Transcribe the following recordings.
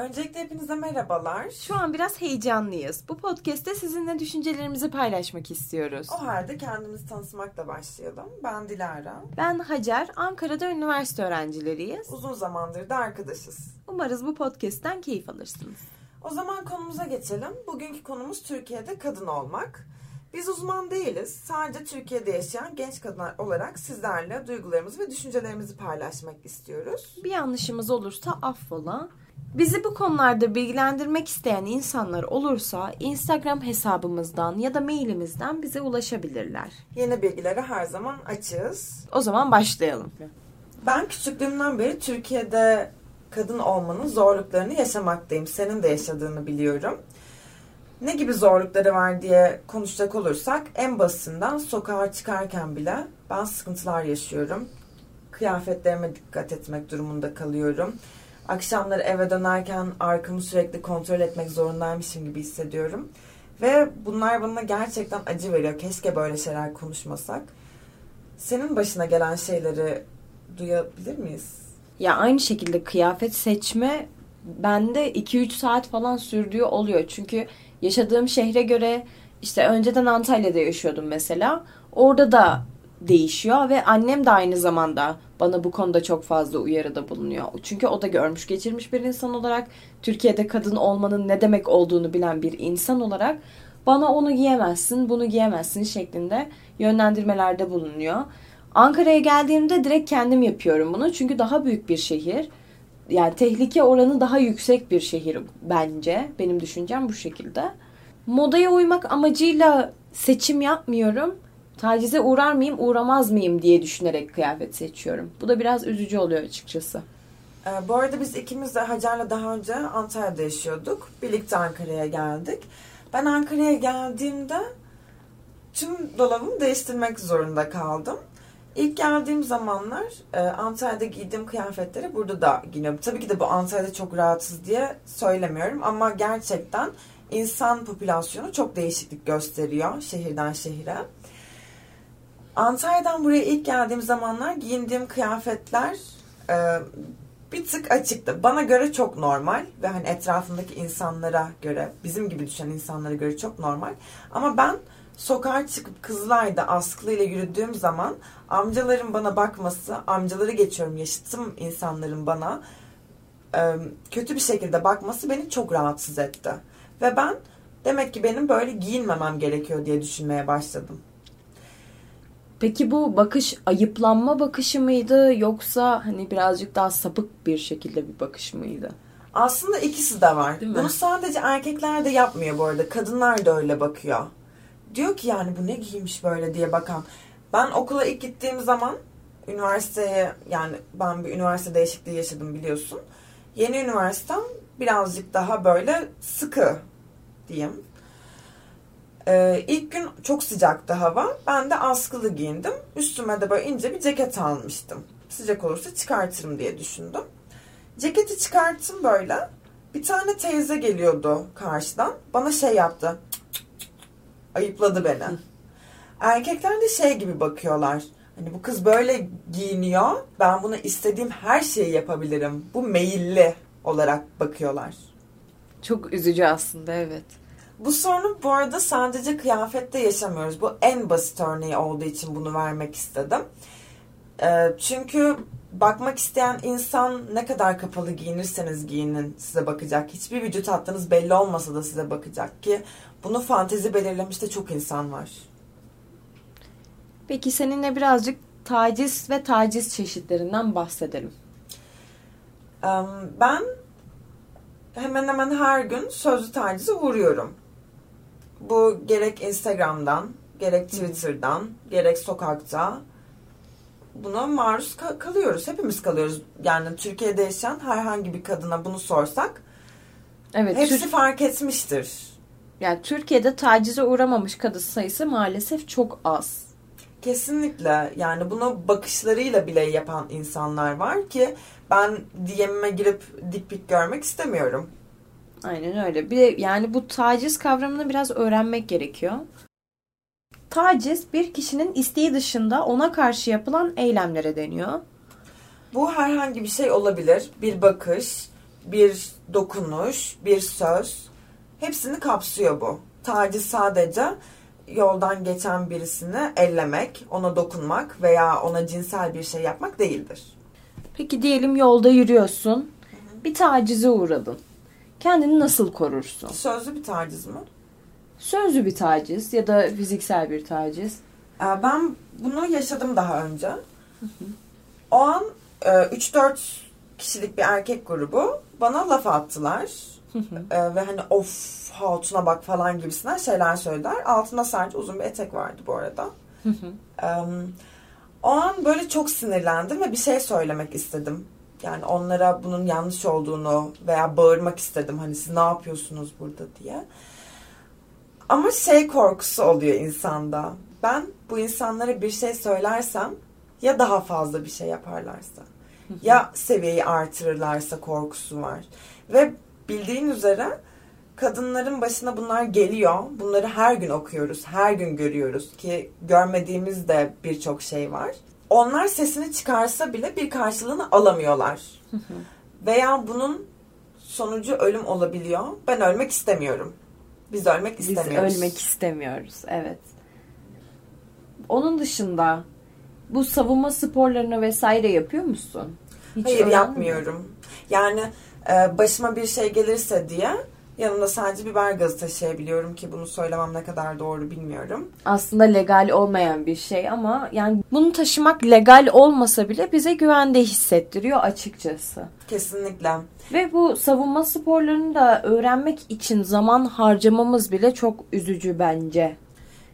Öncelikle hepinize merhabalar. Şu an biraz heyecanlıyız. Bu podcast'te sizinle düşüncelerimizi paylaşmak istiyoruz. O halde kendimizi tanıtmakla başlayalım. Ben Dilara. Ben Hacer. Ankara'da üniversite öğrencileriyiz. Uzun zamandır da arkadaşız. Umarız bu podcast'ten keyif alırsınız. O zaman konumuza geçelim. Bugünkü konumuz Türkiye'de kadın olmak. Biz uzman değiliz. Sadece Türkiye'de yaşayan genç kadınlar olarak sizlerle duygularımızı ve düşüncelerimizi paylaşmak istiyoruz. Bir yanlışımız olursa affola. Bizi bu konularda bilgilendirmek isteyen insanlar olursa Instagram hesabımızdan ya da mailimizden bize ulaşabilirler. Yeni bilgilere her zaman açığız. O zaman başlayalım. Ben küçüklüğümden beri Türkiye'de kadın olmanın zorluklarını yaşamaktayım. Senin de yaşadığını biliyorum. Ne gibi zorlukları var diye konuşacak olursak en basitinden sokağa çıkarken bile ben sıkıntılar yaşıyorum. Kıyafetlerime dikkat etmek durumunda kalıyorum. Akşamları eve dönerken arkamı sürekli kontrol etmek zorundaymışım gibi hissediyorum. Ve bunlar bana gerçekten acı veriyor. Keşke böyle şeyler konuşmasak. Senin başına gelen şeyleri duyabilir miyiz? Ya aynı şekilde kıyafet seçme bende 2-3 saat falan sürdüğü oluyor. Çünkü yaşadığım şehre göre işte önceden Antalya'da yaşıyordum mesela. Orada da değişiyor ve annem de aynı zamanda bana bu konuda çok fazla uyarıda bulunuyor. Çünkü o da görmüş geçirmiş bir insan olarak Türkiye'de kadın olmanın ne demek olduğunu bilen bir insan olarak bana onu giyemezsin, bunu giyemezsin şeklinde yönlendirmelerde bulunuyor. Ankara'ya geldiğimde direkt kendim yapıyorum bunu. Çünkü daha büyük bir şehir. Yani tehlike oranı daha yüksek bir şehir bence. Benim düşüncem bu şekilde. Modaya uymak amacıyla seçim yapmıyorum. Tacize uğrar mıyım, uğramaz mıyım diye düşünerek kıyafet seçiyorum. Bu da biraz üzücü oluyor açıkçası. Ee, bu arada biz ikimiz de Hacer'le daha önce Antalya'da yaşıyorduk. Birlikte Ankara'ya geldik. Ben Ankara'ya geldiğimde tüm dolabımı değiştirmek zorunda kaldım. İlk geldiğim zamanlar e, Antalya'da giydiğim kıyafetleri burada da giyiniyorum. Tabii ki de bu Antalya'da çok rahatsız diye söylemiyorum ama gerçekten insan popülasyonu çok değişiklik gösteriyor şehirden şehire. Antalya'dan buraya ilk geldiğim zamanlar giyindiğim kıyafetler e, bir tık açıktı. Bana göre çok normal ve hani etrafımdaki insanlara göre, bizim gibi düşen insanlara göre çok normal. Ama ben sokağa çıkıp Kızılay'da askılıyla yürüdüğüm zaman amcaların bana bakması, amcaları geçiyorum yaşıtım insanların bana kötü bir şekilde bakması beni çok rahatsız etti. Ve ben demek ki benim böyle giyinmemem gerekiyor diye düşünmeye başladım. Peki bu bakış ayıplanma bakışı mıydı yoksa hani birazcık daha sapık bir şekilde bir bakış mıydı? Aslında ikisi de var. Bunu sadece erkekler de yapmıyor bu arada. Kadınlar da öyle bakıyor. Diyor ki yani bu ne giymiş böyle diye bakan. Ben okula ilk gittiğim zaman üniversiteye yani ben bir üniversite değişikliği yaşadım biliyorsun. Yeni üniversitem birazcık daha böyle sıkı diyeyim. Ee, ilk gün çok sıcaktı hava. Ben de askılı giyindim. Üstüme de böyle ince bir ceket almıştım. Sıcak olursa çıkartırım diye düşündüm. Ceketi çıkarttım böyle. Bir tane teyze geliyordu karşıdan. Bana şey yaptı. Ayıpladı beni. Erkekler de şey gibi bakıyorlar. Hani bu kız böyle giyiniyor. Ben buna istediğim her şeyi yapabilirim. Bu meyilli olarak bakıyorlar. Çok üzücü aslında evet. Bu sorunu bu arada sadece kıyafette yaşamıyoruz. Bu en basit örneği olduğu için bunu vermek istedim. Ee, çünkü bakmak isteyen insan ne kadar kapalı giyinirseniz giyinin size bakacak. Hiçbir vücut hattınız belli olmasa da size bakacak ki bunu fantezi belirlemiş de çok insan var. Peki seninle birazcık taciz ve taciz çeşitlerinden bahsedelim. Ben hemen hemen her gün sözlü tacize uğruyorum. Bu gerek Instagram'dan, gerek Twitter'dan, gerek sokakta buna maruz kalıyoruz. Hepimiz kalıyoruz. Yani Türkiye'de yaşayan herhangi bir kadına bunu sorsak evet, hepsi Türk... fark etmiştir. Yani Türkiye'de tacize uğramamış kadın sayısı maalesef çok az. Kesinlikle. Yani bunu bakışlarıyla bile yapan insanlar var ki ben DM'ime girip dik pik görmek istemiyorum. Aynen öyle. Bir de yani bu taciz kavramını biraz öğrenmek gerekiyor. Taciz bir kişinin isteği dışında ona karşı yapılan eylemlere deniyor. Bu herhangi bir şey olabilir. Bir bakış, bir dokunuş, bir söz hepsini kapsıyor bu. Taciz sadece yoldan geçen birisini ellemek, ona dokunmak veya ona cinsel bir şey yapmak değildir. Peki diyelim yolda yürüyorsun. Bir tacize uğradın. Kendini nasıl korursun? Sözlü bir taciz mi? Sözlü bir taciz ya da fiziksel bir taciz. Ee, ben bunu yaşadım daha önce. O an 3-4 e, kişilik bir erkek grubu bana laf attılar. Ee, ve hani of hatuna bak falan gibisinden şeyler söylediler. Altında sadece uzun bir etek vardı bu arada. o an böyle çok sinirlendim ve bir şey söylemek istedim. Yani onlara bunun yanlış olduğunu veya bağırmak istedim. Hani siz ne yapıyorsunuz burada diye. Ama şey korkusu oluyor insanda. Ben bu insanlara bir şey söylersem ya daha fazla bir şey yaparlarsa ya seviyeyi artırırlarsa korkusu var. Ve bildiğin üzere kadınların başına bunlar geliyor. Bunları her gün okuyoruz, her gün görüyoruz ki görmediğimiz de birçok şey var. Onlar sesini çıkarsa bile bir karşılığını alamıyorlar. Veya bunun sonucu ölüm olabiliyor. Ben ölmek istemiyorum. Biz ölmek istemiyoruz. Biz ölmek istemiyoruz, evet. Onun dışında bu savunma sporlarını vesaire yapıyor musun? Hiç Hayır yapmıyorum. Mi? Yani e, başıma bir şey gelirse diye yanımda sadece biber gazı taşıyabiliyorum ki bunu söylemem ne kadar doğru bilmiyorum. Aslında legal olmayan bir şey ama yani bunu taşımak legal olmasa bile bize güvende hissettiriyor açıkçası. Kesinlikle. Ve bu savunma sporlarını da öğrenmek için zaman harcamamız bile çok üzücü bence.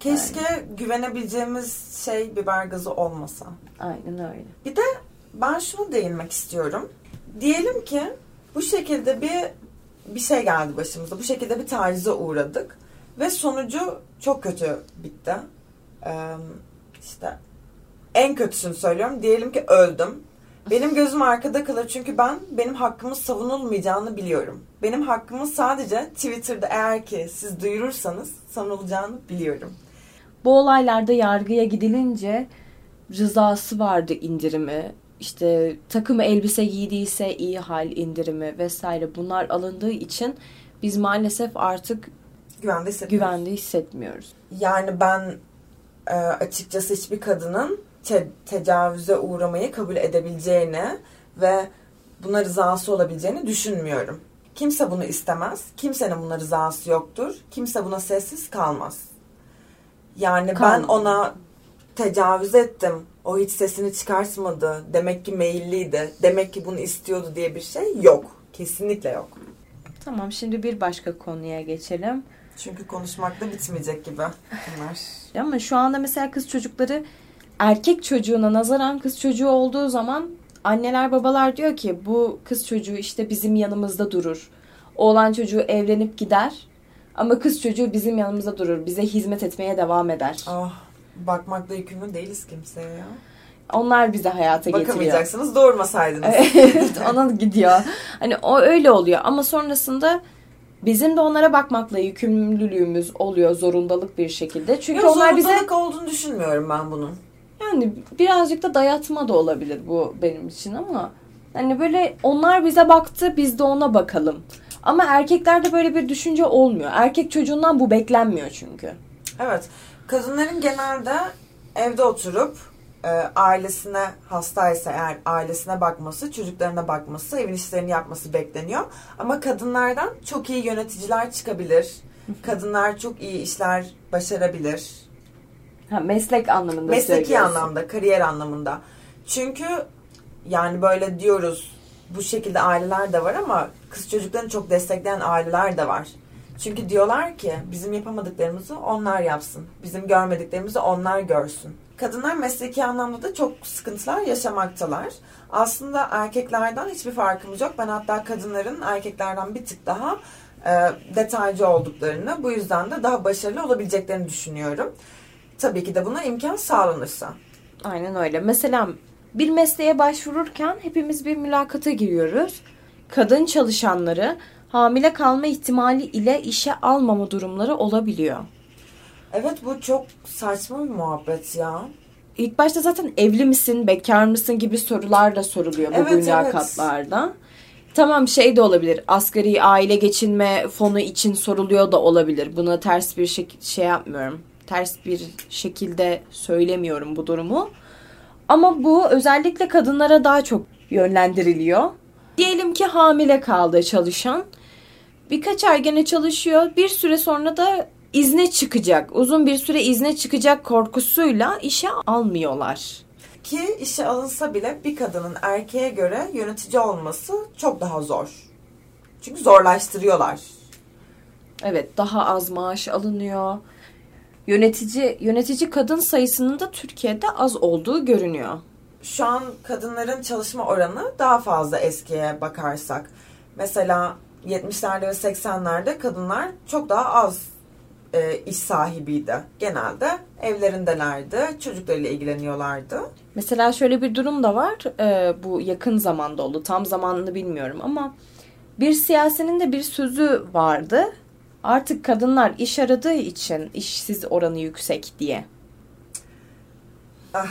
Keşke yani. güvenebileceğimiz şey biber gazı olmasa. Aynen öyle. Bir de ben şunu değinmek istiyorum. Diyelim ki bu şekilde bir bir şey geldi başımıza. Bu şekilde bir tacize uğradık. Ve sonucu çok kötü bitti. Ee, işte en kötüsünü söylüyorum. Diyelim ki öldüm. Benim gözüm arkada kalır çünkü ben benim hakkımın savunulmayacağını biliyorum. Benim hakkımın sadece Twitter'da eğer ki siz duyurursanız savunulacağını biliyorum. Bu olaylarda yargıya gidilince rızası vardı indirimi. İşte takım elbise giydiyse iyi hal indirimi vesaire bunlar alındığı için biz maalesef artık güvende hissetmiyoruz. Güvende hissetmiyoruz. Yani ben e, açıkçası hiçbir kadının te- tecavüze uğramayı kabul edebileceğini ve buna rızası olabileceğini düşünmüyorum. Kimse bunu istemez. Kimsenin buna rızası yoktur. Kimse buna sessiz kalmaz. Yani Kalmadım. ben ona tecavüz ettim. O hiç sesini çıkartmadı. Demek ki meyilliydi. Demek ki bunu istiyordu diye bir şey yok. Kesinlikle yok. Tamam şimdi bir başka konuya geçelim. Çünkü konuşmakta bitmeyecek gibi bunlar. Ama şu anda mesela kız çocukları erkek çocuğuna nazaran kız çocuğu olduğu zaman anneler babalar diyor ki bu kız çocuğu işte bizim yanımızda durur. Oğlan çocuğu evlenip gider ama kız çocuğu bizim yanımızda durur. Bize hizmet etmeye devam eder. Ah, bakmakla yükümlü değiliz kimseye ya. Onlar bize hayata getiriyor. Bakamayacaksınız doğurmasaydınız. evet ona gidiyor. Hani o öyle oluyor ama sonrasında bizim de onlara bakmakla yükümlülüğümüz oluyor zorundalık bir şekilde. Çünkü Yok, onlar bize zorundalık olduğunu düşünmüyorum ben bunun. Yani birazcık da dayatma da olabilir bu benim için ama hani böyle onlar bize baktı biz de ona bakalım. Ama erkeklerde böyle bir düşünce olmuyor. Erkek çocuğundan bu beklenmiyor çünkü. Evet. Kadınların genelde evde oturup e, ailesine hastaysa eğer ailesine bakması, çocuklarına bakması, evin işlerini yapması bekleniyor. Ama kadınlardan çok iyi yöneticiler çıkabilir. Kadınlar çok iyi işler başarabilir. Ha, meslek anlamında Mesleki anlamda, kariyer anlamında. Çünkü yani böyle diyoruz bu şekilde aileler de var ama kız çocuklarını çok destekleyen aileler de var. Çünkü diyorlar ki bizim yapamadıklarımızı onlar yapsın. Bizim görmediklerimizi onlar görsün. Kadınlar mesleki anlamda da çok sıkıntılar yaşamaktalar. Aslında erkeklerden hiçbir farkımız yok. Ben hatta kadınların erkeklerden bir tık daha e, detaycı olduklarını, bu yüzden de daha başarılı olabileceklerini düşünüyorum. Tabii ki de buna imkan sağlanırsa. Aynen öyle. Mesela bir mesleğe başvururken hepimiz bir mülakata giriyoruz. Kadın çalışanları hamile kalma ihtimali ile işe almama durumları olabiliyor. Evet bu çok saçma bir muhabbet ya. İlk başta zaten evli misin, bekar mısın gibi sorular da soruluyor bu evet, mülakatlarda. Evet. Tamam şey de olabilir. Asgari aile geçinme fonu için soruluyor da olabilir. Buna ters bir şey, şey yapmıyorum. Ters bir şekilde söylemiyorum bu durumu. Ama bu özellikle kadınlara daha çok yönlendiriliyor. Diyelim ki hamile kaldı çalışan. Birkaç ay gene çalışıyor. Bir süre sonra da izne çıkacak. Uzun bir süre izne çıkacak korkusuyla işe almıyorlar. Ki işe alınsa bile bir kadının erkeğe göre yönetici olması çok daha zor. Çünkü zorlaştırıyorlar. Evet, daha az maaş alınıyor. Yönetici yönetici kadın sayısının da Türkiye'de az olduğu görünüyor. Şu an kadınların çalışma oranı daha fazla eskiye bakarsak. Mesela 70'lerde ve 80'lerde kadınlar çok daha az e, iş sahibiydi. Genelde evlerindelerdi, çocuklarıyla ilgileniyorlardı. Mesela şöyle bir durum da var. E, bu yakın zamanda oldu. Tam zamanını bilmiyorum ama bir siyasinin de bir sözü vardı. Artık kadınlar iş aradığı için işsiz oranı yüksek diye. Ah,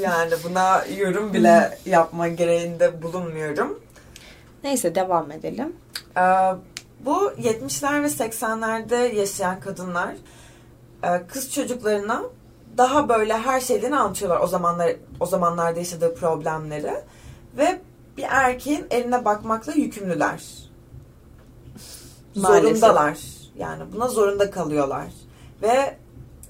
yani buna yorum bile yapma gereğinde bulunmuyorum. Neyse devam edelim. Ee, bu 70'ler ve 80'lerde yaşayan kadınlar e, kız çocuklarına daha böyle her şeyden anlatıyorlar o zamanlar o zamanlarda yaşadığı problemleri ve bir erkeğin eline bakmakla yükümlüler. Maalesef. Zorundalar. Yani buna zorunda kalıyorlar. Ve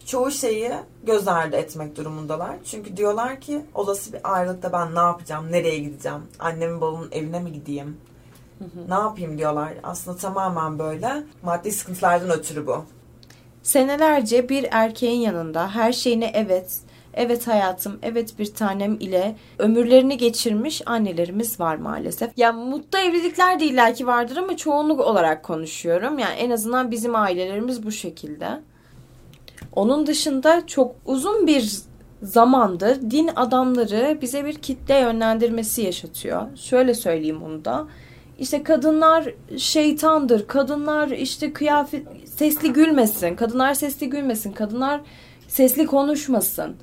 çoğu şeyi göz ardı etmek durumundalar. Çünkü diyorlar ki olası bir ayrılıkta ben ne yapacağım, nereye gideceğim, annemin babamın evine mi gideyim, ne yapayım diyorlar. Aslında tamamen böyle maddi sıkıntılardan ötürü bu. Senelerce bir erkeğin yanında her şeyine evet, evet hayatım, evet bir tanem ile ömürlerini geçirmiş annelerimiz var maalesef. Ya yani mutlu evlilikler de illaki vardır ama çoğunluk olarak konuşuyorum. Yani en azından bizim ailelerimiz bu şekilde. Onun dışında çok uzun bir zamandır din adamları bize bir kitle yönlendirmesi yaşatıyor. Şöyle söyleyeyim onu da. İşte kadınlar şeytandır, kadınlar işte kıyafet sesli gülmesin, kadınlar sesli gülmesin, kadınlar sesli konuşmasın,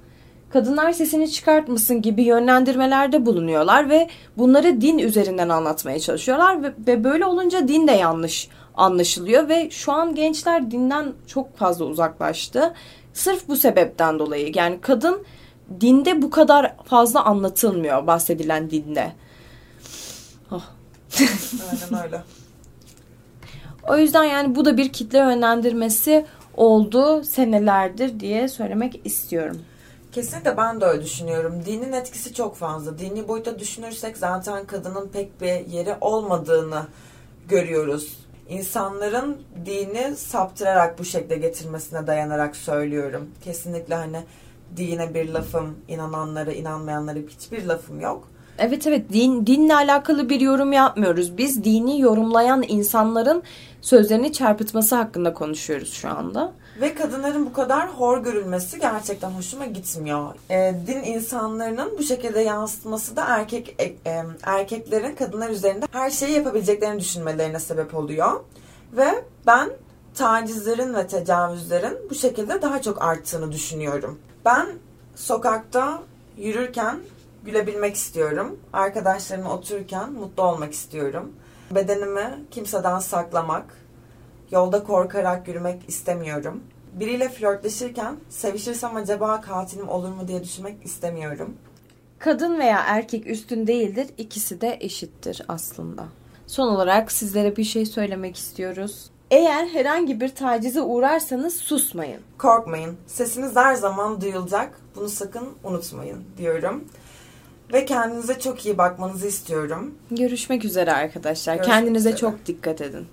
kadınlar sesini çıkartmasın gibi yönlendirmelerde bulunuyorlar ve bunları din üzerinden anlatmaya çalışıyorlar ve, ve böyle olunca din de yanlış anlaşılıyor ve şu an gençler dinden çok fazla uzaklaştı. Sırf bu sebepten dolayı yani kadın dinde bu kadar fazla anlatılmıyor bahsedilen dinde. Oh. Aynen öyle. o yüzden yani bu da bir kitle yönlendirmesi oldu senelerdir diye söylemek istiyorum. Kesinlikle ben de öyle düşünüyorum. Dinin etkisi çok fazla. Dini boyuta düşünürsek zaten kadının pek bir yeri olmadığını görüyoruz insanların dini saptırarak bu şekilde getirmesine dayanarak söylüyorum. Kesinlikle hani dine bir lafım, inananlara, inanmayanlara hiçbir lafım yok. Evet evet din dinle alakalı bir yorum yapmıyoruz. Biz dini yorumlayan insanların sözlerini çarpıtması hakkında konuşuyoruz şu anda. Ve kadınların bu kadar hor görülmesi gerçekten hoşuma gitmiyor. E, din insanlarının bu şekilde yansıtması da erkek e, e, erkeklerin kadınlar üzerinde her şeyi yapabileceklerini düşünmelerine sebep oluyor. Ve ben tacizlerin ve tecavüzlerin bu şekilde daha çok arttığını düşünüyorum. Ben sokakta yürürken gülebilmek istiyorum. Arkadaşlarımla otururken mutlu olmak istiyorum. Bedenimi kimseden saklamak, Yolda korkarak yürümek istemiyorum. Biriyle flörtleşirken sevişirsem acaba katilim olur mu diye düşünmek istemiyorum. Kadın veya erkek üstün değildir, ikisi de eşittir aslında. Son olarak sizlere bir şey söylemek istiyoruz. Eğer herhangi bir tacize uğrarsanız susmayın. Korkmayın. Sesiniz her zaman duyulacak. Bunu sakın unutmayın diyorum. Ve kendinize çok iyi bakmanızı istiyorum. Görüşmek üzere arkadaşlar. Görüşmek Kendinize üzere. çok dikkat edin.